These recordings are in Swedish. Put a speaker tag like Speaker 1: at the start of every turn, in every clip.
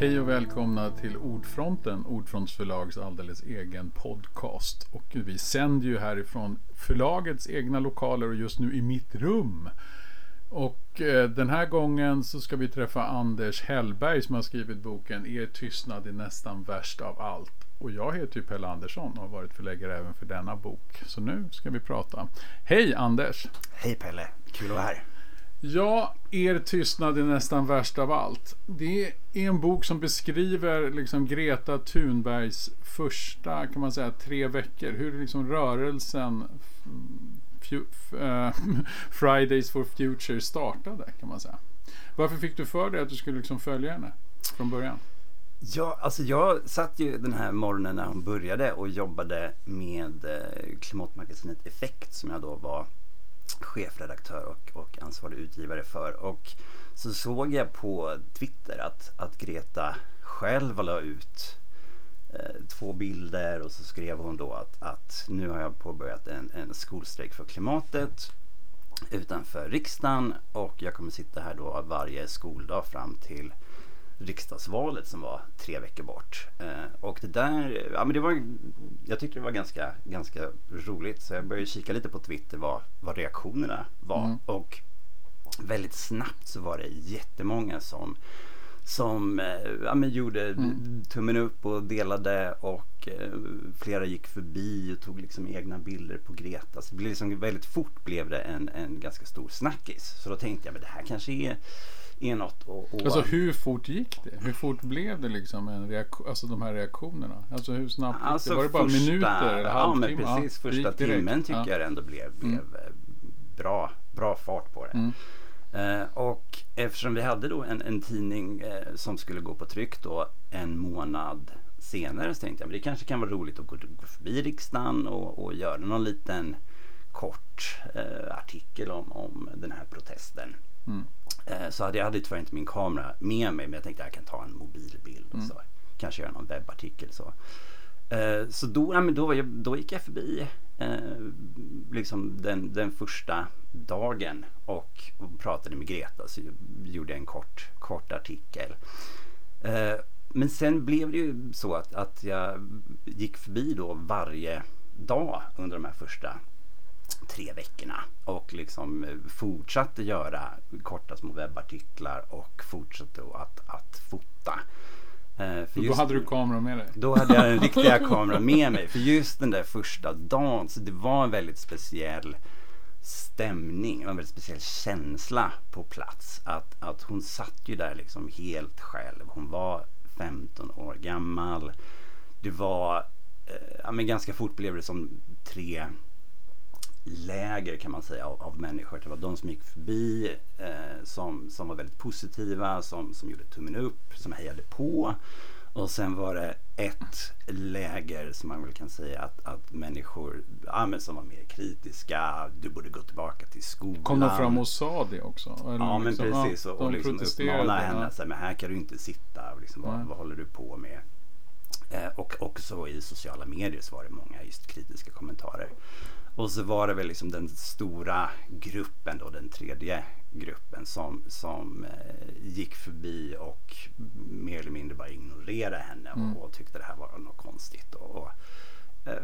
Speaker 1: Hej och välkomna till Ordfronten, Ordfronts förlags alldeles egen podcast. Och vi sänder ju härifrån förlagets egna lokaler och just nu i mitt rum. Och eh, den här gången så ska vi träffa Anders Hellberg som har skrivit boken Er tystnad är nästan värst av allt. Och jag heter ju Pelle Andersson och har varit förläggare även för denna bok. Så nu ska vi prata. Hej Anders!
Speaker 2: Hej Pelle! Kul att vara här.
Speaker 1: Ja, Er tystnad är nästan värst av allt. Det är en bok som beskriver liksom Greta Thunbergs första, kan man säga, tre veckor. Hur liksom rörelsen äh, Fridays for Future startade, kan man säga. Varför fick du för dig att du skulle liksom följa henne från början?
Speaker 2: Ja, alltså jag satt ju den här morgonen när hon började och jobbade med eh, klimatmagasinet Effekt som jag då var chefredaktör och, och ansvarig utgivare för. Och så såg jag på Twitter att, att Greta själv la ut eh, två bilder och så skrev hon då att, att nu har jag påbörjat en, en skolstrejk för klimatet utanför riksdagen och jag kommer sitta här då varje skoldag fram till riksdagsvalet som var tre veckor bort. Eh, och det där, ja men det var, jag tyckte det var ganska, ganska roligt så jag började kika lite på Twitter vad, vad reaktionerna var. Mm. Och väldigt snabbt så var det jättemånga som som eh, ja, men gjorde mm. tummen upp och delade och eh, flera gick förbi och tog liksom egna bilder på Greta. Så det blev liksom, väldigt fort blev det en, en ganska stor snackis. Så då tänkte jag men det här kanske är är något. Och,
Speaker 1: alltså hur fort gick det? Hur fort blev det liksom en reaktion, alltså de här reaktionerna? Alltså hur snabbt alltså, Var det bara första, minuter eller
Speaker 2: Ja men precis, ja, första timmen tycker ja. jag ändå blev, blev mm. Eh, bra, bra fart på det. Mm. Uh, och eftersom vi hade då en, en tidning uh, som skulle gå på tryck då en månad senare så tänkte jag men det kanske kan vara roligt att gå, gå förbi riksdagen och, och göra någon liten kort uh, artikel om, om den här protesten. Mm. Eh, så hade jag hade tyvärr inte min kamera med mig men jag tänkte att jag kan ta en mobilbild och mm. så. Kanske göra någon webbartikel så. Eh, så då, ja, men då, jag, då gick jag förbi eh, liksom den, den första dagen och, och pratade med Greta så jag gjorde en kort, kort artikel. Men sen blev det ju så att, att jag gick förbi då varje dag under de här första tre veckorna och liksom eh, fortsatte göra korta små webbartiklar och fortsatte att, att fota.
Speaker 1: Eh, för då hade du kamera med dig?
Speaker 2: Då hade jag den riktiga kameran med mig. För just den där första dagen, så det var en väldigt speciell stämning, en väldigt speciell känsla på plats. Att, att hon satt ju där liksom helt själv. Hon var 15 år gammal. Det var, eh, ja men ganska fort blev det som tre läger kan man säga av, av människor. Det var de som gick förbi, eh, som, som var väldigt positiva, som, som gjorde tummen upp, som hejade på. Och sen var det ett läger som man väl kan säga att, att människor ja, men som var mer kritiska. Du borde gå tillbaka till skolan.
Speaker 1: Kom de fram och sa det också?
Speaker 2: Ja men liksom, precis. Och, och liksom uppmana henne. Så här, men här kan du inte sitta. Liksom, vad, vad håller du på med? Eh, och också i sociala medier så var det många just kritiska kommentarer. Och så var det väl liksom den stora gruppen då, den tredje gruppen som, som eh, gick förbi och mer eller mindre bara ignorerade henne mm. och, och, tyckte det här var något konstigt. Och, och eh,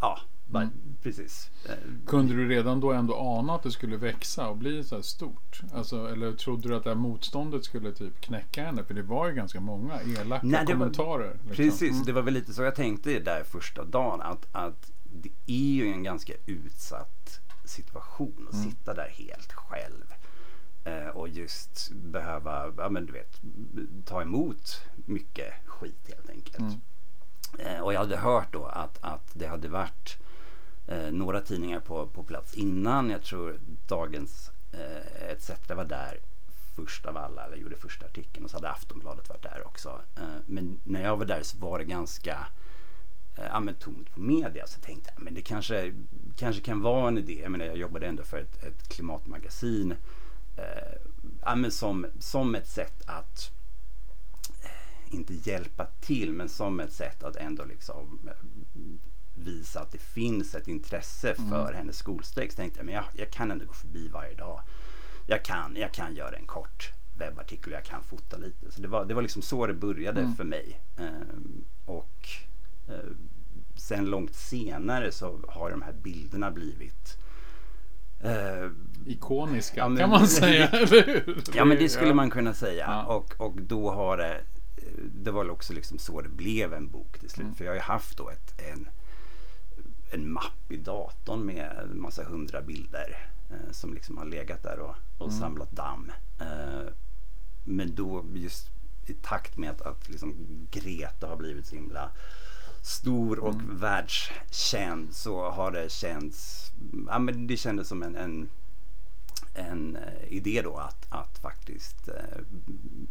Speaker 2: ja, bara, mm. precis.
Speaker 1: Eh, Kunde du redan då ändå ana att det skulle växa och bli så här stort? Alltså, eller trodde du att det här motståndet skulle typ knäcka henne? För det var ju ganska många elaka Nej, kommentarer. Var,
Speaker 2: liksom. Precis, mm. det var väl lite så jag tänkte där första dagen. Att, att det är ju en ganska utsatt situation att mm. sitta där helt själv. Eh, och just behöva, ja men du vet, ta emot mycket skit helt enkelt. Mm. Eh, och jag hade hört då att, att det hade varit eh, några tidningar på, på plats innan. Jag tror Dagens eh, ETC var där först av alla, eller gjorde första artikeln och så hade Aftonbladet varit där också. Eh, men när jag var där så var det ganska Eh, ja, men tomt på media så tänkte jag men det kanske, kanske kan vara en idé. Jag, menar, jag jobbade ändå för ett, ett klimatmagasin eh, som, som ett sätt att eh, inte hjälpa till men som ett sätt att ändå liksom eh, visa att det finns ett intresse mm. för mm. hennes skolstrejk. Så tänkte jag men jag, jag kan ändå gå förbi varje dag. Jag kan, jag kan göra en kort webbartikel och jag kan fota lite. Så det var, det var liksom så det började
Speaker 1: Mm.
Speaker 2: för mig. Ehm, och eh, sen långt senare så har de här bilderna blivit eh,
Speaker 1: Ikoniska
Speaker 2: Ja, men-
Speaker 1: kan man säga, eller hur?
Speaker 2: Ja men det skulle man kunna säga.
Speaker 1: Ja.
Speaker 2: Och, och då har det, det var också liksom så det blev en bok till slut.
Speaker 1: Mm.
Speaker 2: För jag har ju haft då ett, en, en mapp i datorn med en massa hundra bilder eh, som liksom har legat där och, och
Speaker 1: Mm.
Speaker 2: samlat damm. Eh, men då just i takt med att, att liksom Greta har blivit så himla stor och
Speaker 1: Mm.
Speaker 2: världskänd så har det känts, ja men det kändes som en, en en eh, idé då att, att faktiskt eh,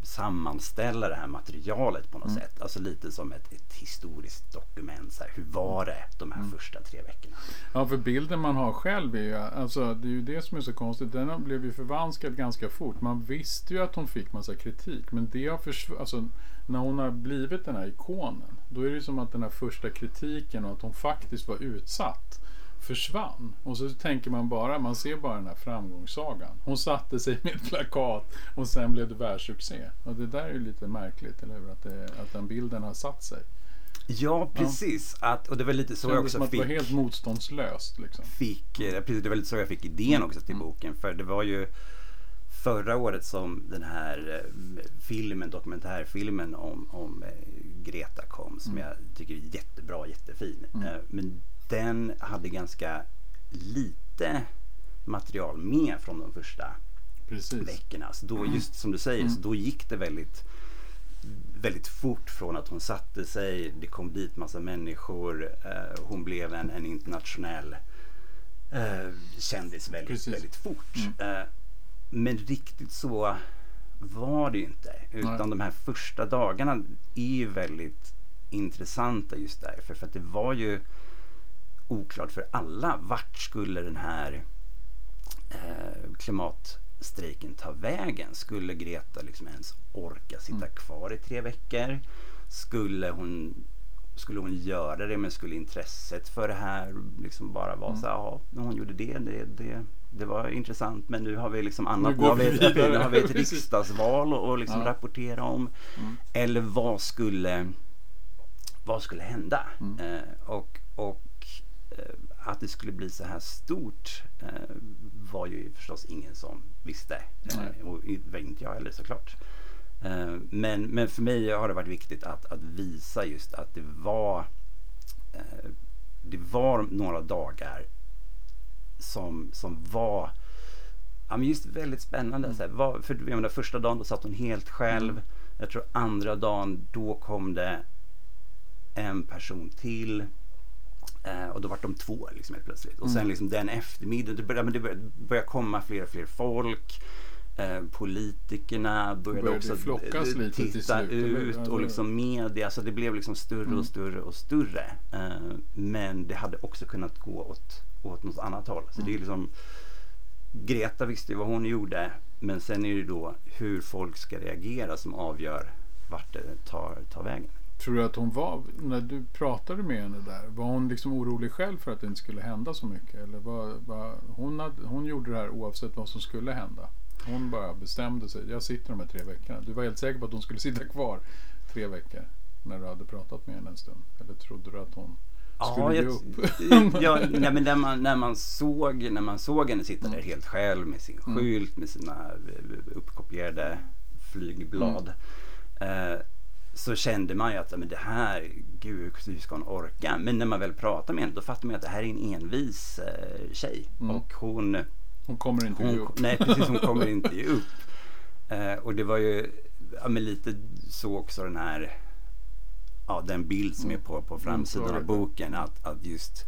Speaker 2: sammanställa det här materialet på något
Speaker 1: Mm.
Speaker 2: sätt. Alltså lite som ett, ett historiskt dokument. Så här, hur var det de
Speaker 1: Mm.
Speaker 2: här första tre veckorna?
Speaker 1: Ja, för bilden man har själv är ju, alltså det är ju det som är så konstigt. Den blev ju förvanskad ganska fort. Man visste ju att hon fick massa kritik, men det har försvunnit. Alltså, när hon har blivit den här ikonen, då är det som att den här första kritiken och att hon faktiskt var utsatt försvann. Och så tänker man bara, man ser bara den här framgångssagan. Hon satte sig med ett plakat och sen blev det världssuccé. Och det där är ju lite märkligt, eller hur? Att, det, att den bilden har satt sig.
Speaker 2: Ja, precis. Att, och det var lite så jag
Speaker 1: Kändes som
Speaker 2: också
Speaker 1: att det var
Speaker 2: fick,
Speaker 1: helt motståndslöst. Liksom.
Speaker 2: fick eh, precis, det var lite så jag fick idén också till boken. För det var ju förra året som den här eh, filmen, dokumentärfilmen om, om eh, Greta kom. Som jag tycker är jättebra, jättefin. Eh, Men den hade ganska lite material med från de första
Speaker 1: Precis.
Speaker 2: veckorna. Så då, just som du säger, så då gick det väldigt väldigt fort från att hon satte sig, det kom dit massa människor, eh, hon blev en, en internationell eh, kändis väldigt,
Speaker 1: Precis.
Speaker 2: väldigt fort. Eh, men riktigt så var det ju inte. Utan
Speaker 1: Nej.
Speaker 2: de här första dagarna är ju väldigt intressanta just därför. För att det var ju oklart för alla vart skulle den här eh, klimatstrejken ta vägen? Skulle Greta liksom ens orka sitta kvar i tre veckor? Skulle hon, skulle hon göra det men skulle intresset för det här liksom bara vara så här, ja, hon gjorde det, det, det, det var intressant men nu har vi liksom annat,
Speaker 1: går
Speaker 2: nu har vi, ett, nu har vi ett riksdagsval och, och liksom
Speaker 1: Ja. Mm.
Speaker 2: rapportera om. Eller vad skulle vad skulle hända?
Speaker 1: Mm.
Speaker 2: Eh, och och eh, att det skulle bli så här stort eh, var ju förstås ingen som visste. Eh, och inte jag heller såklart. Eh, men, men för mig har det varit viktigt att, att visa just att det var eh, det var några dagar som, som var ja, men just väldigt spännande. Så här, vad, för jag menar, första dagen då satt hon helt själv. Jag tror andra dagen då kom det en person till. Eh, och då var de två liksom helt plötsligt. Och sen liksom den eftermiddagen, det började, det började, komma fler och fler folk. Eh, politikerna började,
Speaker 1: Började
Speaker 2: också
Speaker 1: flockas
Speaker 2: eh,
Speaker 1: lite till
Speaker 2: titta
Speaker 1: slut, eller?
Speaker 2: ut
Speaker 1: Alltså-
Speaker 2: och liksom media. Så det blev liksom större
Speaker 1: Mm.
Speaker 2: och större och större. Eh, men det hade också kunnat gå åt, åt något annat håll. Så det är
Speaker 1: Mm.
Speaker 2: liksom Greta visste ju vad hon gjorde. Men sen är det då hur folk ska reagera som avgör vart det tar, tar vägen.
Speaker 1: Tror du att hon var, när du pratade med henne där, var hon liksom orolig själv för att det inte skulle hända så mycket? Eller var, var, hon, hade, hon gjorde det här oavsett vad som skulle hända? Hon bara bestämde sig. Jag sitter de här tre veckorna. Du var helt säker på att hon skulle sitta kvar tre veckor när du hade pratat med henne en stund? Eller trodde du att hon skulle ge
Speaker 2: jag,
Speaker 1: upp?
Speaker 2: ja, nej, men när, man, när, man såg, när man såg henne sitta
Speaker 1: Mm.
Speaker 2: där helt själv med sin skylt, med sina eh, uppkopierade flygblad.
Speaker 1: Mm.
Speaker 2: Eh, så kände man ju att men det här, gud hur ska hon orka? Men när man väl pratar med henne då fattar man att det här är en envis eh, tjej.
Speaker 1: Mm.
Speaker 2: Och hon,
Speaker 1: Hon kommer inte
Speaker 2: hon,
Speaker 1: upp.
Speaker 2: nej precis, hon kommer inte ge upp. Eh, och det var ju ja, men lite så också den här ja, den bild som är på, på framsidan av
Speaker 1: Mm,
Speaker 2: boken. Att, att just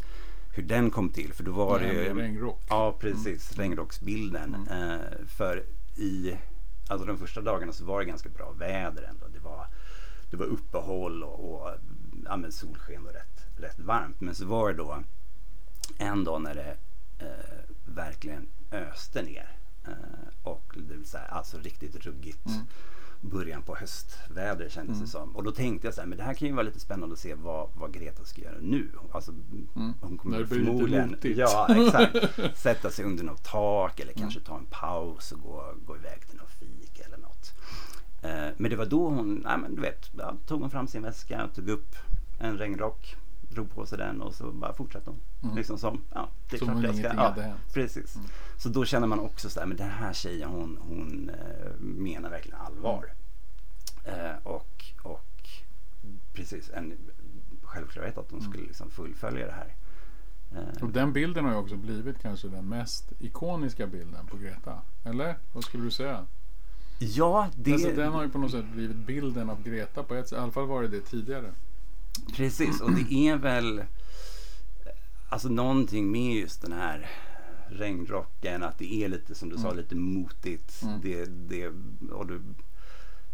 Speaker 2: hur den kom till. För då var
Speaker 1: Det
Speaker 2: ju...
Speaker 1: regnrock.
Speaker 2: Ja, precis. Regnrocksbilden.
Speaker 1: Mm.
Speaker 2: Eh, för i alltså de första dagarna så var det ganska bra väder ändå. Det var, det var uppehåll och, och ja, solsken och rätt, rätt varmt. Men så var det då en dag när det eh, verkligen öste ner. Eh, och vill säga alltså riktigt ruggigt.
Speaker 1: Mm.
Speaker 2: början på höstväder kändes
Speaker 1: Mm.
Speaker 2: det som. Och då tänkte jag så här, men det här kan ju vara lite spännande att se vad, vad Greta ska göra nu. Alltså, Hon
Speaker 1: När
Speaker 2: kommer förmodligen ja, exakt, sätta sig under något tak eller kanske ta en paus och gå, gå iväg till något fik eller något. Eh, men det var då hon, nej, men du vet, ja, tog hon fram sin väska, tog upp en regnrock, drog på sig den och så bara fortsatte hon. Liksom som, ja, det är
Speaker 1: Som
Speaker 2: klart jag ska. Ja,
Speaker 1: hade hänt.
Speaker 2: precis. Så då känner man också så där, men den här tjejen hon, hon eh, menar verkligen allvar. Eh, och, och precis, en självklarhet att hon skulle liksom fullfölja det här. Eh,
Speaker 1: Och den bilden har ju också blivit kanske den mest ikoniska bilden på Greta. Eller? Vad skulle du säga?
Speaker 2: ja, det,
Speaker 1: Alltså, den har ju på något sätt blivit bilden av Greta på ett sätt. I alla fall var det det tidigare.
Speaker 2: Precis, och det är väl alltså någonting med just den här regnrocken, att det är lite som du sa, lite motigt. Det, det, och du,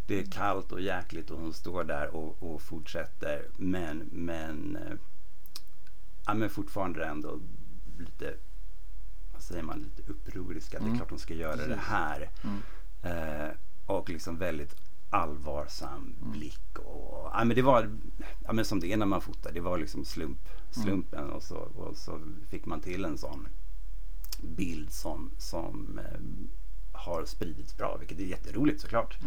Speaker 2: det är kallt och jäkligt och hon står där och, och fortsätter. Men, men, eh, ja, men fortfarande ändå lite, vad säger man, lite upproriska. Det är klart hon ska göra det här. Eh, och liksom väldigt allvarsam blick. Och, ja, men det var ja, men som det är när man fotar. Det var liksom slump, slumpen och, så, och så fick man till en sån bild som, som eh, har spridits bra. Vilket är jätteroligt såklart.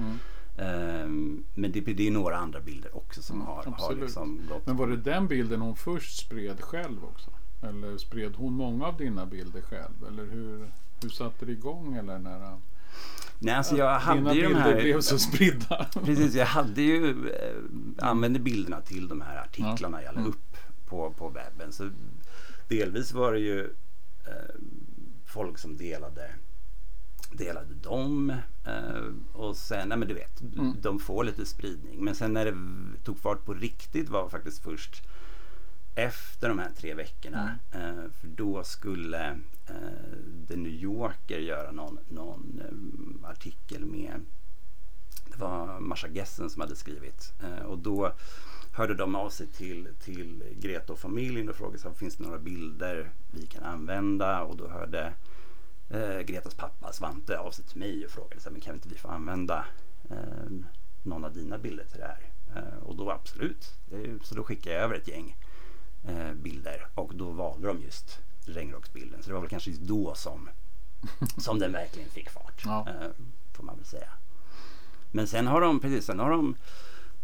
Speaker 2: Eh, men det, det är några andra bilder också som har, har
Speaker 1: absolut.
Speaker 2: liksom gått.
Speaker 1: Men var det den bilden hon först spred själv också? Eller spred hon många av dina bilder själv? Eller hur, hur satte det igång? Eller när
Speaker 2: Nej, alltså jag
Speaker 1: dina
Speaker 2: hade ju de
Speaker 1: bilder
Speaker 2: här...
Speaker 1: blev så spridda?
Speaker 2: Precis, jag hade ju eh, använde bilderna till de här artiklarna jag la upp på, på webben. Så delvis var det ju eh, folk som delade delade dem eh, och sen, nej men du vet, de får lite spridning. Men sen när det tog fart på riktigt var faktiskt först efter de här tre veckorna. Eh, för då skulle eh, The New Yorker göra någon, någon eh, artikel med det var Marsha Gessen som hade skrivit. Och då hörde de av sig till, till Greta och familjen och frågade om finns det några bilder vi kan använda. Och då hörde Gretas pappa Svante av sig till mig och frågade så men kan inte vi få använda någon av dina bilder till det här? Och då absolut. Så då skickade jag över ett gäng bilder och då valde de just regnrocksbilden. Så det var väl kanske just då som, som den verkligen fick fart.
Speaker 1: Ja.
Speaker 2: Eh, får man väl säga. Men sen har de, precis, sen har de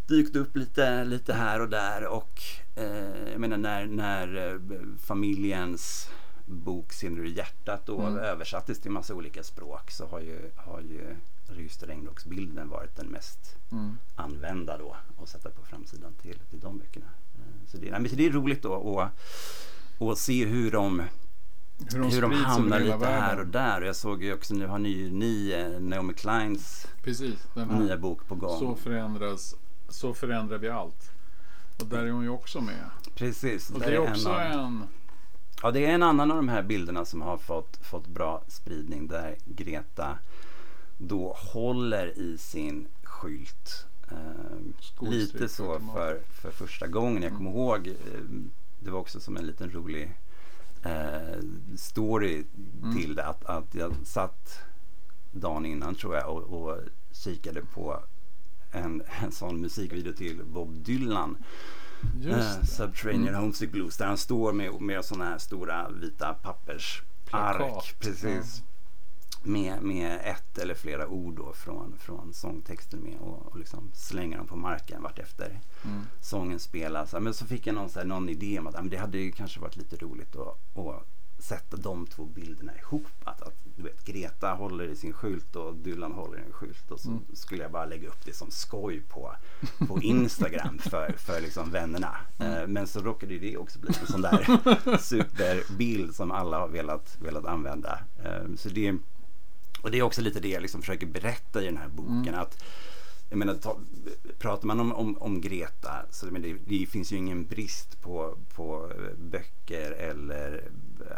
Speaker 2: dykt upp lite, lite här och där och eh, jag menar när, när eh, familjens bok Sinner i hjärtat då översattes till massa olika språk så har ju, har ju just regnrocksbilden varit den mest
Speaker 1: Mm.
Speaker 2: använda då och sätta på framsidan till, till de böckerna. Eh, Så det, nej, det är roligt då och, och se hur de
Speaker 1: Hur de,
Speaker 2: hur de hamnar lite här
Speaker 1: världen.
Speaker 2: och där. Och jag såg ju också, nu har ni ju ni, eh, Naomi Kleins
Speaker 1: Precis, här.
Speaker 2: nya bok på gång.
Speaker 1: Så förändras, så förändrar vi allt. Och där är hon ju också med.
Speaker 2: Precis.
Speaker 1: Och det är
Speaker 2: en
Speaker 1: också
Speaker 2: av-
Speaker 1: en...
Speaker 2: Ja, det är en annan av de här bilderna som har fått, fått bra spridning där Greta då håller i sin skylt. Eh, lite så för, för första gången. Jag kommer ihåg, eh, det var också som en liten rolig eh, story till det. Att, att jag satt dagen innan tror jag och, och kikade på en, en sån musikvideo till Bob Dylan.
Speaker 1: Just
Speaker 2: Eh. Subterranean Homesick Blues där han står med, med sådana här stora vita pappersark. Precis. Med, med ett eller flera ord då från, från sångtexten med och, och liksom slänger dem på marken vart efter
Speaker 1: Mm.
Speaker 2: sången spelas. Ja, Men så fick jag någon, så här, någon idé om att ja, det hade ju kanske varit lite roligt att, att sätta de två bilderna ihop. Att, att du vet, Greta håller i sin skylt och Dylan håller i en skylt. Och så
Speaker 1: Mm.
Speaker 2: skulle jag bara lägga upp det som skoj på, på Instagram för, för liksom vännerna.
Speaker 1: Mm.
Speaker 2: Eh, Men så råkade ju det också bli en sån där superbild som alla har velat, velat använda. Eh, Så det, och det är också lite det jag liksom försöker berätta i den här boken. att jag menar, ta, pratar man om, om, om Greta så men det, det finns ju ingen brist på, på böcker eller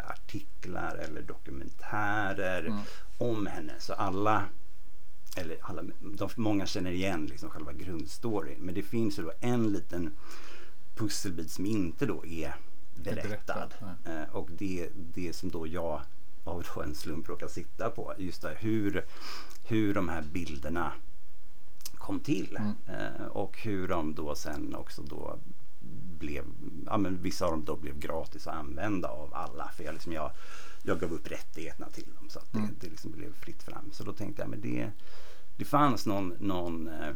Speaker 2: artiklar eller dokumentärer om henne. Så alla, eller alla, de, många känner igen liksom själva grundstoryn. Men det finns ju då en liten pusselbit som inte då är berättad.
Speaker 1: berättad,
Speaker 2: Eh, och det, det som då jag av då en slump råkar sitta på. Just det, hur, hur de här bilderna kom till.
Speaker 1: Mm.
Speaker 2: Eh, och hur de då sen också då blev, ja men vissa av dem då blev gratis att använda av alla. För jag, liksom, jag, jag gav upp rättigheterna till dem så att det,
Speaker 1: Mm.
Speaker 2: det liksom blev fritt fram. Så då tänkte jag, men det, det fanns någon, någon eh,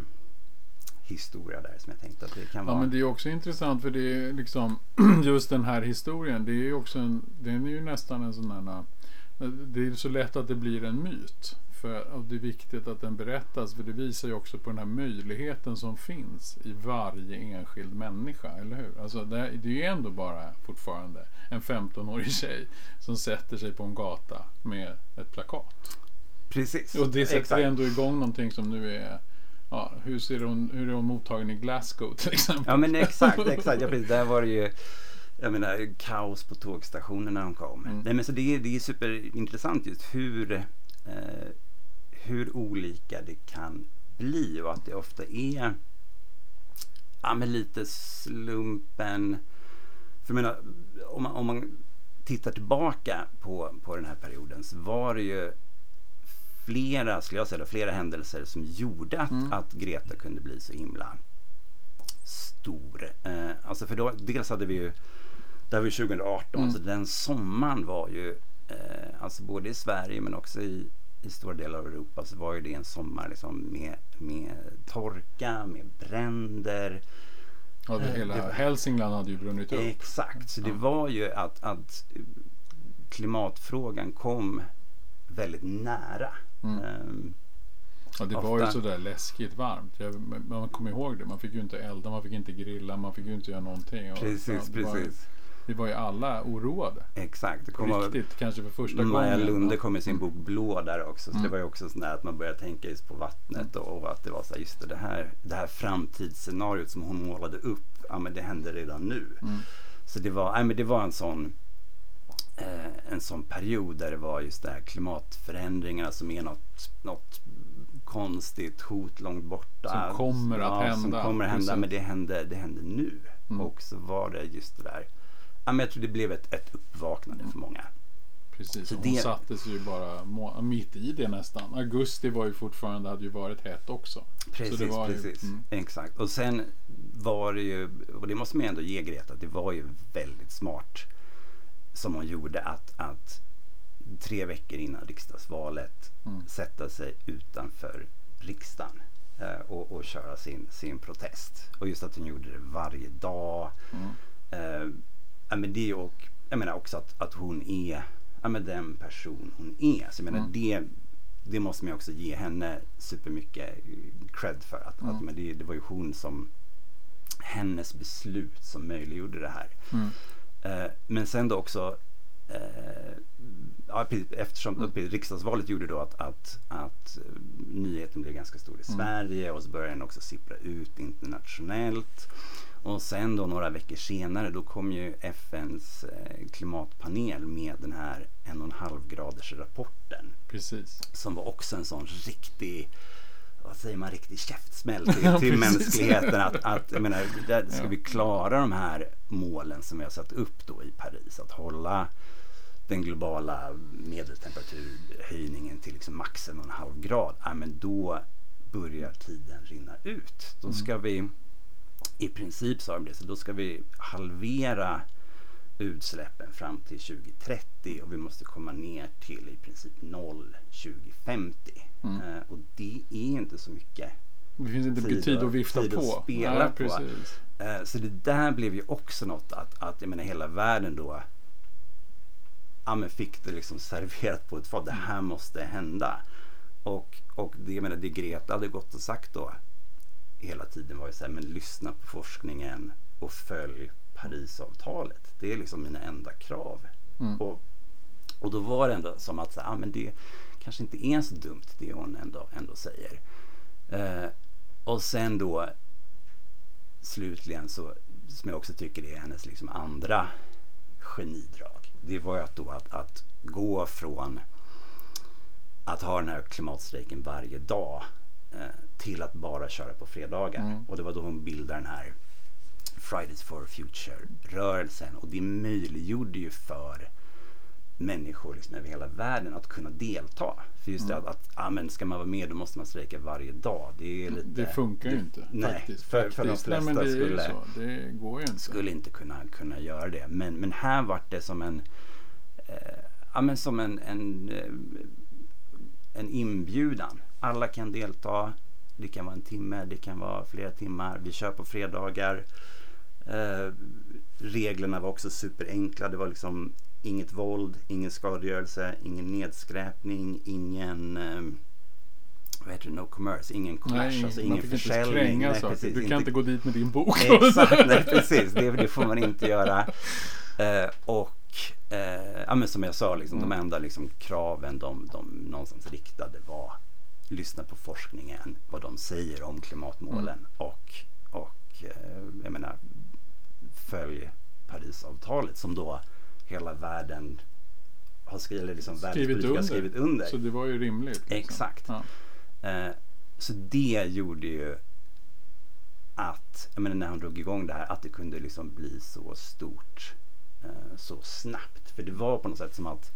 Speaker 2: historia där som jag tänkte att det kan
Speaker 1: Ja
Speaker 2: vara.
Speaker 1: men det är också intressant för det är liksom just den här historien. Det är ju också en, den är ju nästan en sån här det är så lätt att det blir en myt. För och det är viktigt att den berättas för det visar ju också på den här möjligheten som finns i varje enskild människa, eller hur? Alltså det, är ju ändå bara fortfarande en 15-årig tjej som sätter sig på en gata med ett plakat.
Speaker 2: Precis.
Speaker 1: Och det sätter
Speaker 2: Exakt.
Speaker 1: ändå igång någonting som nu är Ja, hur, ser hon, hur är hon mottagen i Glasgow till exempel?
Speaker 2: Ja men exakt, exakt. Ja, precis. Där var det ju jag menar, kaos på tågstationen när de kom.
Speaker 1: Mm.
Speaker 2: Nej, men så det, är, det är superintressant just hur, eh, hur olika det kan bli och att det ofta är ja, men lite slumpen. För jag menar, om man, om man tittar tillbaka på, på den här perioden så var det ju flera, skulle jag säga, flera händelser som gjorde att,
Speaker 1: Mm.
Speaker 2: att Greta kunde bli så himla stor. Eh, alltså för då, dels hade vi ju, det här var ju 2018,
Speaker 1: Mm.
Speaker 2: så den sommaren var ju, eh, alltså både i Sverige men också i, i stora delar av Europa så var ju det en sommar liksom med, med torka, med bränder.
Speaker 1: Ja, det, hela
Speaker 2: Det
Speaker 1: Hälsingland hade ju brunnit upp.
Speaker 2: Exakt, så det
Speaker 1: Ja.
Speaker 2: var ju att, att klimatfrågan kom väldigt nära.
Speaker 1: Mm.
Speaker 2: Ehm,
Speaker 1: Ja, det var ju
Speaker 2: ofta.
Speaker 1: sådär läskigt varmt. Jag, man kommer ihåg det. Man fick ju inte elda, man fick inte grilla, man fick ju inte göra någonting. Och,
Speaker 2: precis,
Speaker 1: ja,
Speaker 2: precis.
Speaker 1: Vi var ju alla oroade.
Speaker 2: Exakt. Det kom av-
Speaker 1: riktigt, kanske för första
Speaker 2: Maja
Speaker 1: gången.
Speaker 2: Lunde
Speaker 1: Ja.
Speaker 2: kom med sin bok Blå där också. Så
Speaker 1: Mm.
Speaker 2: det var ju också sådär att man började tänka just på vattnet och, och att det var så här, just det, det här, det här framtidsscenariot som hon målade upp. Ja men det hände redan nu.
Speaker 1: Mm.
Speaker 2: Så det var, nej, men det var en sån eh, en sån period där det var just det här klimatförändringarna som är något, något konstigt hot långt borta.
Speaker 1: Som kommer att
Speaker 2: ja, Som
Speaker 1: hända.
Speaker 2: kommer att hända
Speaker 1: Precis.
Speaker 2: men det hände, det hände nu.
Speaker 1: Mm.
Speaker 2: Och så var det just det där. Ja, men jag tror det blev ett, ett uppvaknande för många.
Speaker 1: Precis,
Speaker 2: Så
Speaker 1: hon
Speaker 2: det-
Speaker 1: sattes ju bara må- mitt i det nästan. Augusti var ju fortfarande, hade ju varit hett också.
Speaker 2: Precis,
Speaker 1: var ju-
Speaker 2: precis.
Speaker 1: mm.
Speaker 2: Exakt. Och sen var det ju, och det måste man ju ändå ge Greta, det var ju väldigt smart som hon gjorde att, att tre veckor innan riksdagsvalet
Speaker 1: Mm.
Speaker 2: sätta sig utanför riksdagen eh, och, och köra sin, sin protest. Och just att hon gjorde det varje dag.
Speaker 1: Mm.
Speaker 2: Eh, ja, men det och jag menar också att, att hon är ja, men den person hon är. Så jag menar
Speaker 1: Mm.
Speaker 2: det, det måste man också ge henne supermycket cred för. Att,
Speaker 1: Mm.
Speaker 2: att, men det, det var ju hon som hennes beslut som möjliggjorde det här.
Speaker 1: Mm.
Speaker 2: Eh, men sen då också eh, ja, eftersom
Speaker 1: Mm.
Speaker 2: riksdagsvalet gjorde då att, att, att eh, nyheten blev ganska stor i
Speaker 1: Mm.
Speaker 2: Sverige och så började den också sippra ut internationellt. Och sen då några veckor senare då kom ju FNs eh, klimatpanel med den här en och en halv graders rapporten
Speaker 1: Precis.
Speaker 2: som var också en sån riktig vad säger man, riktig käftsmäll till,
Speaker 1: Ja,
Speaker 2: till mänskligheten. Att, att, jag menar, där ska
Speaker 1: Ja.
Speaker 2: vi klara de här målen som vi har satt upp då i Paris. Att hålla den globala medeltemperaturhöjningen till liksom max en och en halv grad. Ja, men då börjar tiden rinna ut. Då
Speaker 1: Mm.
Speaker 2: ska vi, i princip sa de det, så då ska vi halvera utsläppen fram till 2030 och vi måste komma ner till i princip noll 2050.
Speaker 1: Mm.
Speaker 2: Eh, och det är inte så mycket.
Speaker 1: Det finns inte
Speaker 2: Tid
Speaker 1: tid
Speaker 2: att-
Speaker 1: att vifta
Speaker 2: tid att
Speaker 1: på.
Speaker 2: spela
Speaker 1: Nej,
Speaker 2: på. Eh, så det där blev ju också något att, att jag menar hela världen då ja, men fick det liksom serverat på ett fat. Det här måste hända. Och, och det, jag menar, det Greta hade gått och sagt då hela tiden var ju så här, men lyssna på forskningen och följ Parisavtalet. Det är liksom mina enda krav.
Speaker 1: Mm.
Speaker 2: Och, och då var det ändå som att så, här, ah, men det kanske inte är så dumt det hon ändå, ändå säger. Eh, och sen då slutligen så, som jag också tycker är hennes liksom andra genidrag. Det var ju att då att, att gå från att ha den här klimatstrejken varje dag eh, till att bara köra på fredagar.
Speaker 1: Mm.
Speaker 2: Och det var då hon bildade den här Fridays for Future-rörelsen och det möjliggjorde ju för människor liksom över hela världen att kunna delta. För just
Speaker 1: Mm.
Speaker 2: det att, att ah, men ska man vara med då måste man strejka varje dag. Det är lite...
Speaker 1: Det funkar ju inte
Speaker 2: nej,
Speaker 1: faktiskt.
Speaker 2: för- för de
Speaker 1: faktiskt. Nej, men
Speaker 2: flesta
Speaker 1: det ju
Speaker 2: skulle-.
Speaker 1: Det ju inte.
Speaker 2: skulle inte kunna, kunna göra det. Men, men här vart det som en, eh, ja, men som en, en, eh, en inbjudan. Alla kan delta. Det kan vara en timme, det kan vara flera timmar. Vi kör på fredagar. Eh, reglerna var också superenkla. Det var liksom inget våld, ingen skadegörelse, ingen nedskräpning, ingen eh, vad heter det, no commerce, ingen clash,
Speaker 1: Nej,
Speaker 2: alltså ingen
Speaker 1: inte
Speaker 2: försäljning. Nej, precis,
Speaker 1: Du kan inte gå dit med din bok.
Speaker 2: Exakt, nej precis. Det, det får man inte göra. Eh, och eh, ja, men som jag sa, liksom,
Speaker 1: Mm.
Speaker 2: de enda liksom, kraven de, de någonstans riktade var lyssna på forskningen, vad de säger om klimatmålen
Speaker 1: Mm.
Speaker 2: och, och eh, jag menar följ Parisavtalet som då hela världen har skrivit, eller liksom
Speaker 1: Skrivit under.
Speaker 2: skrivit under.
Speaker 1: Så det var ju rimligt. liksom.
Speaker 2: Exakt.
Speaker 1: Ja.
Speaker 2: Eh, så det gjorde ju att, jag menar när han drog igång det här, att det kunde liksom bli så stort eh, så snabbt. För det var på något sätt som att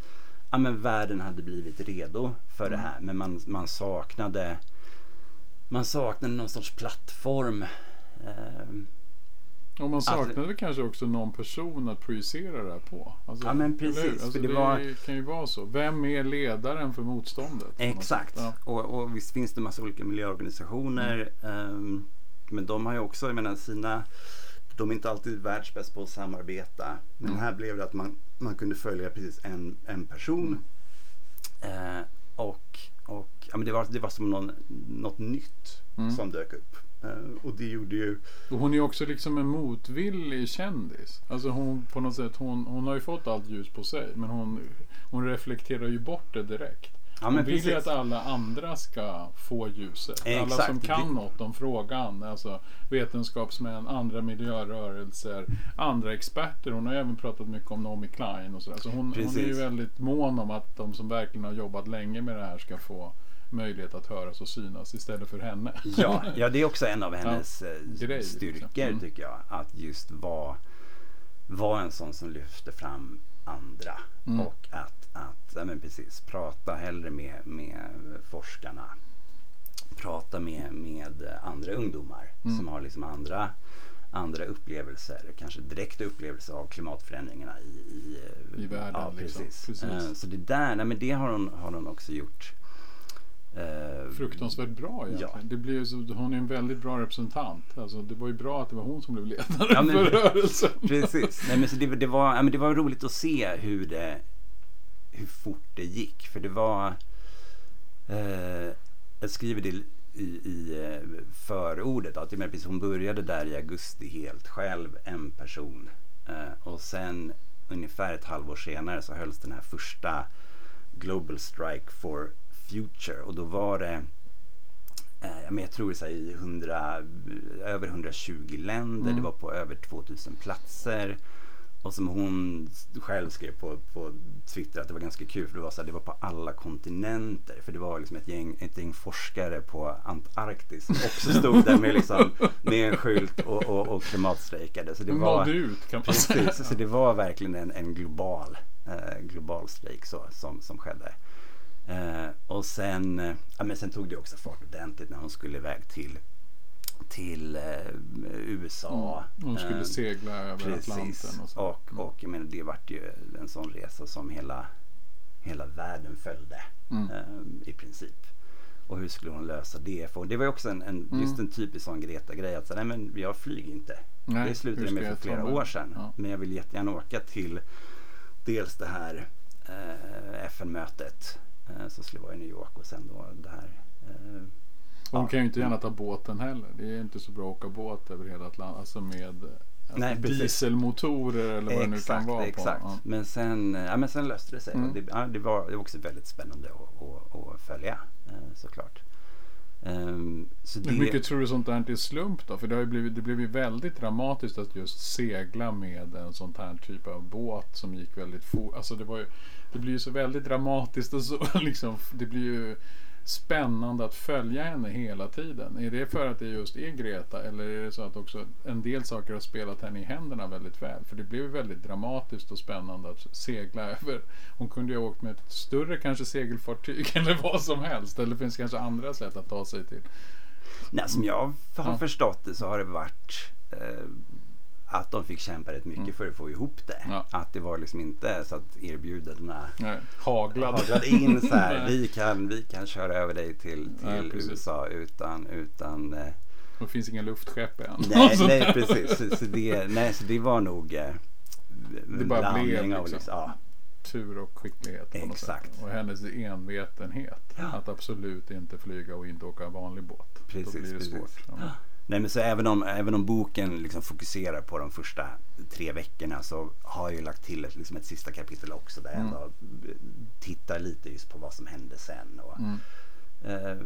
Speaker 2: ja, men världen hade blivit redo för det här. Men man, man saknade man saknade någon sorts plattform. Eh,
Speaker 1: Och man
Speaker 2: Att-
Speaker 1: saknade kanske också någon person att projicera det här på. Alltså,
Speaker 2: Ja, men precis,
Speaker 1: Alltså, det
Speaker 2: det var-
Speaker 1: kan ju vara så. Vem är ledaren för motståndet?
Speaker 2: Exakt.
Speaker 1: Ja.
Speaker 2: Och, och visst finns det massa olika miljöorganisationer. ehm, men de har ju också, jag menar sina, de är inte alltid världsbäst på att samarbeta. Men
Speaker 1: Mm.
Speaker 2: här blev det att man, man kunde följa precis en, en person. Eh, och och ja, men det, var, det var som någon, något nytt
Speaker 1: Mm.
Speaker 2: som dök upp. Eh, och det gjorde ju,
Speaker 1: Och hon är också liksom en motvillig kändis. Alltså hon på något sätt, hon, hon har ju fått allt ljus på sig. Men hon, hon reflekterar ju bort det direkt.
Speaker 2: Ja men
Speaker 1: vill ju
Speaker 2: precis.
Speaker 1: att alla andra ska få ljuset. Alla
Speaker 2: Exakt.
Speaker 1: som kan något om frågan. Alltså vetenskapsmän, andra miljörörelser, andra experter. Hon har ju även pratat mycket om Naomi Klein och sådär. Så hon, hon är ju väldigt mån om att de som verkligen har jobbat länge med det här ska få möjlighet att höras och synas istället för henne.
Speaker 2: Ja, ja, det är också en av hennes eh,
Speaker 1: Grej,
Speaker 2: styrkor
Speaker 1: liksom. Mm.
Speaker 2: tycker jag. Att just vara, vara en sån som lyfter fram andra.
Speaker 1: Mm.
Speaker 2: Och att, att ja, men precis, prata hellre med, med forskarna. Prata med, med andra ungdomar
Speaker 1: Mm.
Speaker 2: som har liksom andra, andra upplevelser. Kanske direkta upplevelser av klimatförändringarna i, i,
Speaker 1: I världen,
Speaker 2: Ja,
Speaker 1: liksom.
Speaker 2: precis.
Speaker 1: Precis.
Speaker 2: Eh, Så det där, nej, men det har hon, har hon också gjort. Eh,
Speaker 1: Fruktansvärt bra egentligen.
Speaker 2: Ja.
Speaker 1: Det blir ju så, hon är en väldigt bra representant. Alltså, det var ju bra att det var hon som blev ledare
Speaker 2: Ja, men-
Speaker 1: för rörelsen.
Speaker 2: Precis. Nej, men så det, det, var, ja, men det var roligt att se hur, det, hur fort det gick. För det var... Eh, jag skriver det i, i eh, förordet att jag hon började där i augusti helt själv, en person. Eh, och sen ungefär ett halvår senare så hölls den här första Global Strike for Future. Och då var det Eh, men jag tror det så här i 100, över 120 länder.
Speaker 1: Mm.
Speaker 2: Det var på över 2000 platser. Och som hon själv skrev på, på Twitter att det var ganska kul för det var, så här, det var på alla kontinenter. För det var liksom ett gäng, ett gäng forskare på Antarktis som också stod där med, liksom, med en skylt och, och, och klimatstrejkade. Så det var,
Speaker 1: nådde ut kan man säga.
Speaker 2: Precis, så det var verkligen en, en global, eh, global strejk så, som, som skedde. Eh, och sen, eh, ja, men sen tog det också fart ordentligt när hon skulle iväg till, till eh, USA.
Speaker 1: Mm. Hon skulle
Speaker 2: Eh,
Speaker 1: segla över
Speaker 2: Precis.
Speaker 1: Atlanten och så.
Speaker 2: Och, och jag menar, det vart ju en sån resa som hela, hela världen följde
Speaker 1: Mm.
Speaker 2: eh, i princip. Och hur skulle hon lösa det? För det var ju också en, en,
Speaker 1: Mm.
Speaker 2: just en typisk sån Greta-grej att säga, nej men jag flyger inte.
Speaker 1: Nej,
Speaker 2: det slutade med för flera år sedan.
Speaker 1: Ja.
Speaker 2: Men jag vill jättegärna åka till dels det här eh, FN-mötet eh, som skulle vara i New York och sen då det här.
Speaker 1: Hon
Speaker 2: ja.
Speaker 1: kan ju inte gärna ta båten heller. Det är inte så bra att åka båt över hela Atlanten. Alltså med alltså
Speaker 2: Nej,
Speaker 1: dieselmotorer eller vad det nu kan vara.
Speaker 2: exakt.
Speaker 1: På. Ja.
Speaker 2: Men, sen, ja, men sen löste det sig.
Speaker 1: Mm.
Speaker 2: Det, ja, det, var, det var också väldigt spännande att, att, att följa eh, såklart. Ehm, så det,
Speaker 1: Hur mycket tror du sånt där är slump då? För det, har blivit, det blev ju väldigt dramatiskt att just segla med en sån här typ av båt som gick väldigt fort. Alltså det var ju, det blir ju så väldigt dramatiskt och så liksom, det blir ju spännande att följa henne hela tiden? Är det för att det just är Greta eller är det så att också en del saker har spelat henne i händerna väldigt väl? För det blev väldigt dramatiskt och spännande att segla över. Hon kunde ju ha åkt med ett större kanske segelfartyg eller vad som helst. Eller finns kanske andra sätt att ta sig till?
Speaker 2: Nej, som jag har
Speaker 1: Ja.
Speaker 2: förstått det så har det varit eh, att de fick kämpa rätt mycket för att få ihop det.
Speaker 1: Mm. Ja.
Speaker 2: Att det var liksom inte så att erbjudandena
Speaker 1: Nej, haglad.
Speaker 2: haglade in så här. Vi, kan, vi kan köra över dig till, till
Speaker 1: precis.
Speaker 2: USA utan, utan eh,
Speaker 1: Det finns inga luftskepp än.
Speaker 2: nej, nej precis. Så, så, det, nej, så det var nog eh,
Speaker 1: Det bara blev
Speaker 2: av
Speaker 1: liksom.
Speaker 2: liksom, ja,
Speaker 1: tur och skicklighet.
Speaker 2: Exakt.
Speaker 1: Och hennes envetenhet.
Speaker 2: Ja.
Speaker 1: Att absolut inte flyga och inte åka vanlig båt. Då
Speaker 2: Precis,
Speaker 1: blir det
Speaker 2: precis.
Speaker 1: svårt. Ja.
Speaker 2: Nej men så även om, även om boken liksom fokuserar på de första tre veckorna så har jag ju lagt till ett, liksom ett sista kapitel också där jag
Speaker 1: Mm.
Speaker 2: ändå tittar lite just på vad som hände sen och
Speaker 1: Mm.
Speaker 2: eh,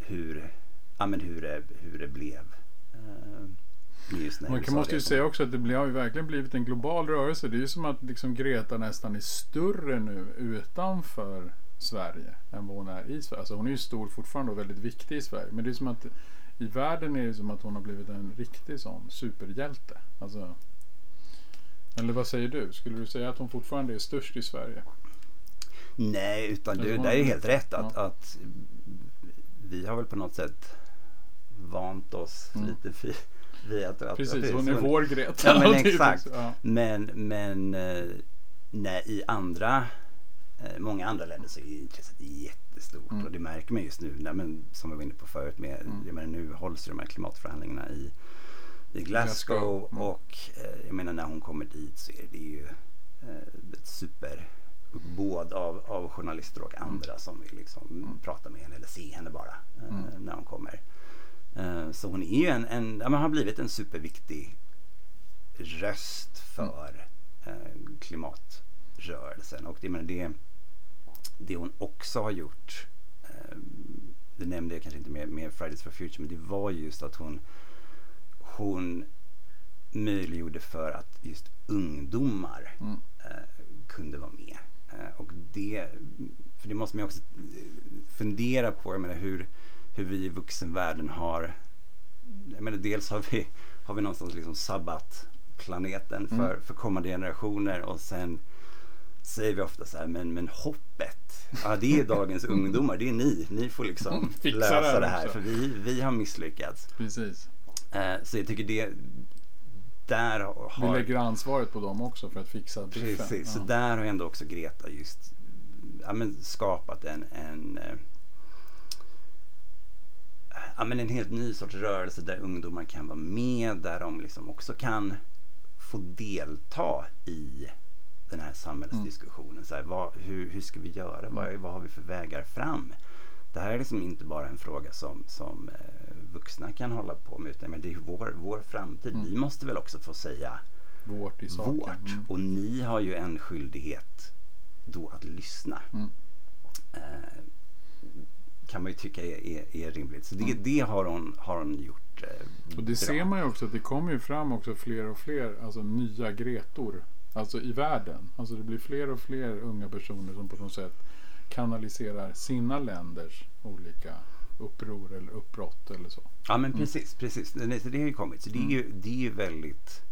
Speaker 2: hur, ja, men hur, det, hur det blev. Eh,
Speaker 1: Man kan, måste ju säga också att det blir, har ju verkligen blivit en global rörelse. Det är ju som att liksom Greta nästan är större nu utanför Sverige än vad hon är i Sverige. Alltså hon är ju stor fortfarande och väldigt viktig i Sverige. Men det är som att i världen är det som att hon har blivit en riktig sån superhjälte. Alltså, eller vad säger du? Skulle du säga att hon fortfarande är störst i Sverige?
Speaker 2: Nej, utan du, det är helt rätt att,
Speaker 1: Ja.
Speaker 2: att vi har väl på något sätt vant oss
Speaker 1: Mm.
Speaker 2: lite vid, vid att,
Speaker 1: Precis, hon är vår Greta.
Speaker 2: Ja men exakt.
Speaker 1: ja.
Speaker 2: Men, men eh, nej, i andra, många andra länder så är intresset jättestort.
Speaker 1: Mm.
Speaker 2: Och det märker man just nu, nej, men, som vi var inne på förut med,
Speaker 1: Mm.
Speaker 2: menar, nu hålls ju de här klimatförhandlingarna i, i Glasgow.
Speaker 1: Mm.
Speaker 2: Och eh, jag menar när hon kommer dit så är det ju eh, ett superuppbåd av, av journalister och andra som vill liksom
Speaker 1: Mm.
Speaker 2: prata med henne eller se henne bara eh,
Speaker 1: Mm.
Speaker 2: när hon kommer. Eh, Så hon är ju en, en ja, men har blivit en superviktig röst för eh, klimatrörelsen. Och det, men det, det hon också har gjort, eh, det nämnde jag kanske inte med, med Fridays for Future, men det var just att hon, hon möjliggjorde för att just ungdomar
Speaker 1: Mm.
Speaker 2: eh, kunde vara med. Eh, och det, för det måste man ju också fundera på, jag menar hur, hur vi i vuxenvärlden har, jag menar dels har vi, har vi någonstans liksom sabbat planeten för,
Speaker 1: Mm.
Speaker 2: för kommande generationer och sen säger vi ofta så här, men, men hoppet, ja det är dagens ungdomar, det är ni, ni får liksom lösa
Speaker 1: det här
Speaker 2: det här för vi, vi har misslyckats.
Speaker 1: Precis.
Speaker 2: Eh, så jag tycker det, där har...
Speaker 1: Vi lägger ansvaret på dem också för att fixa biffen.
Speaker 2: Precis, så
Speaker 1: Ja.
Speaker 2: där har ändå också Greta just ja, men skapat en, en, eh, ja, men en helt ny sorts rörelse där ungdomar kan vara med, där de liksom också kan få delta i den här samhällsdiskussionen. Så här, vad, hur, hur ska vi göra? Vad, vad har vi för vägar fram? Det här är liksom inte bara en fråga som, som eh, vuxna kan hålla på med utan men det är vår, vår framtid.
Speaker 1: Mm.
Speaker 2: Vi måste väl också få säga
Speaker 1: Vårt i saken.
Speaker 2: vårt.
Speaker 1: Mm.
Speaker 2: Och ni har ju en skyldighet då att lyssna.
Speaker 1: Mm.
Speaker 2: Eh, kan man ju tycka är, är, är rimligt. Så det, det har, hon, har hon gjort eh,
Speaker 1: Och det
Speaker 2: bra.
Speaker 1: ser man ju också att det kommer ju fram också fler och fler alltså nya Gretor. Alltså i världen. Alltså det blir fler och fler unga personer som på något sätt kanaliserar sina länders olika uppror eller uppbrott eller så.
Speaker 2: Ja men
Speaker 1: Mm.
Speaker 2: precis, precis. Det, det har ju kommit. Så det är ju, det är ju väldigt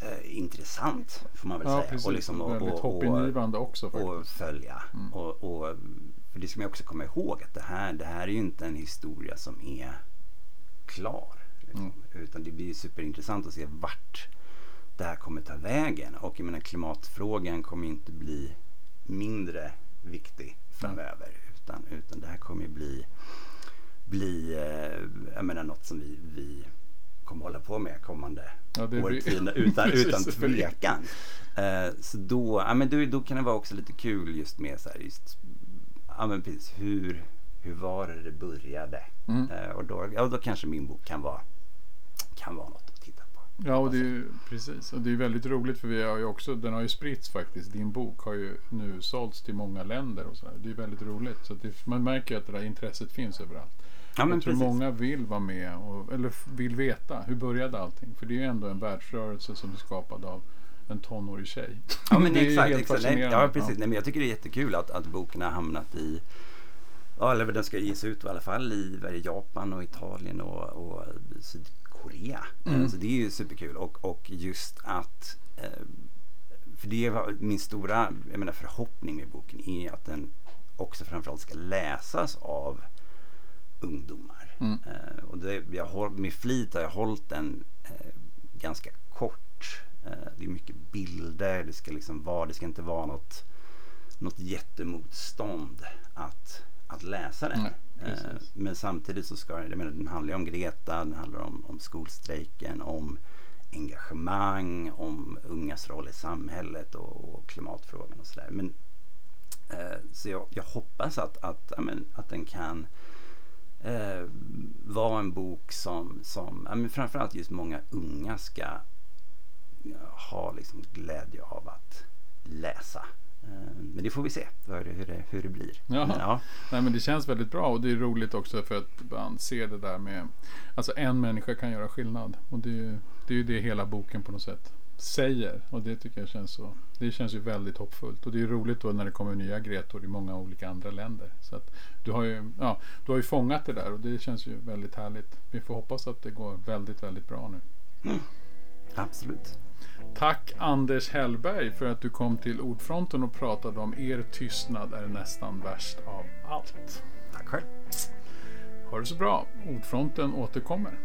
Speaker 2: eh, intressant får man väl
Speaker 1: Ja,
Speaker 2: säga.
Speaker 1: precis.
Speaker 2: Och, liksom, och,
Speaker 1: Väldigt
Speaker 2: och, och,
Speaker 1: hoppingivande också
Speaker 2: och
Speaker 1: faktiskt.
Speaker 2: följa.
Speaker 1: Mm.
Speaker 2: Och, och, för det ska man också komma ihåg att det här, det här är ju inte en historia som är klar. Liksom.
Speaker 1: Mm.
Speaker 2: Utan det blir ju superintressant att se vart det här kommer ta vägen. Och jag menar klimatfrågan kommer inte bli mindre viktig framöver. Utan, utan det här kommer bli, bli eh, jag menar, något som vi, vi kommer hålla på med kommande
Speaker 1: Ja,
Speaker 2: årtionden utan, utan tvekan. Eh, så då, ja, men då, då kan det vara också lite kul just med så här, just, ja, men precis, hur, hur var det det började?
Speaker 1: Mm.
Speaker 2: Eh, och då, ja, då kanske min bok kan vara, kan vara något.
Speaker 1: Ja, och det är ju precis. Och det är väldigt roligt för vi har ju också, den har ju spritts faktiskt. Din bok har ju nu sålts till många länder och sådär. Det är väldigt roligt. Så det, man märker att det där intresset finns överallt.
Speaker 2: Ja, men
Speaker 1: jag tror
Speaker 2: precis.
Speaker 1: många vill vara med och, eller vill veta hur började allting. För det är ju ändå en världsrörelse som är skapad av en tonårig tjej.
Speaker 2: Ja men
Speaker 1: Det är ju
Speaker 2: exakt. exakt. Nej, ja precis. Nej, men jag tycker det är jättekul att, att boken har hamnat i Ja, eller den ska ges ut i alla fall i Japan och Italien och, och Sydkorea. Mm. Så det är ju superkul och, och just att eh, för det var min stora jag menar, förhoppning med boken är att den också framförallt ska läsas av ungdomar. Mm. Eh, och det, jag har, med flit har jag hållit den eh, ganska kort. Eh, det är mycket bilder, det ska liksom vara, det ska inte vara något, något jättemotstånd att, att läsa den. Nej, eh, men samtidigt så ska jag menar, den handlar om Greta, den handlar om, om skolstrejken, om engagemang, om ungas roll i samhället och, och klimatfrågan och sådär. Men eh, så jag, jag, hoppas att, att, men, att den kan eh, vara en bok som, som men framförallt just många unga ska ha liksom glädje av att läsa. Eh, men det får vi se hur det, hur det blir.
Speaker 1: Ja. ja. Nej, men det känns väldigt bra och det är roligt också för att man ser det där med Alltså en människa kan göra skillnad och det är, det är ju det hela boken på något sätt säger och det tycker jag känns så Det känns ju väldigt hoppfullt och det är roligt då när det kommer nya Gretor i många olika andra länder så att du har ju, ja, du har ju fångat det där och det känns ju väldigt härligt. Vi får hoppas att det går väldigt, väldigt bra nu.
Speaker 2: Mm. Absolut.
Speaker 1: Tack Anders Hellberg för att du kom till Ordfronten och pratade om er tystnad är nästan värst av allt.
Speaker 2: Tack själv.
Speaker 1: Ha det så bra. Ordfronten återkommer.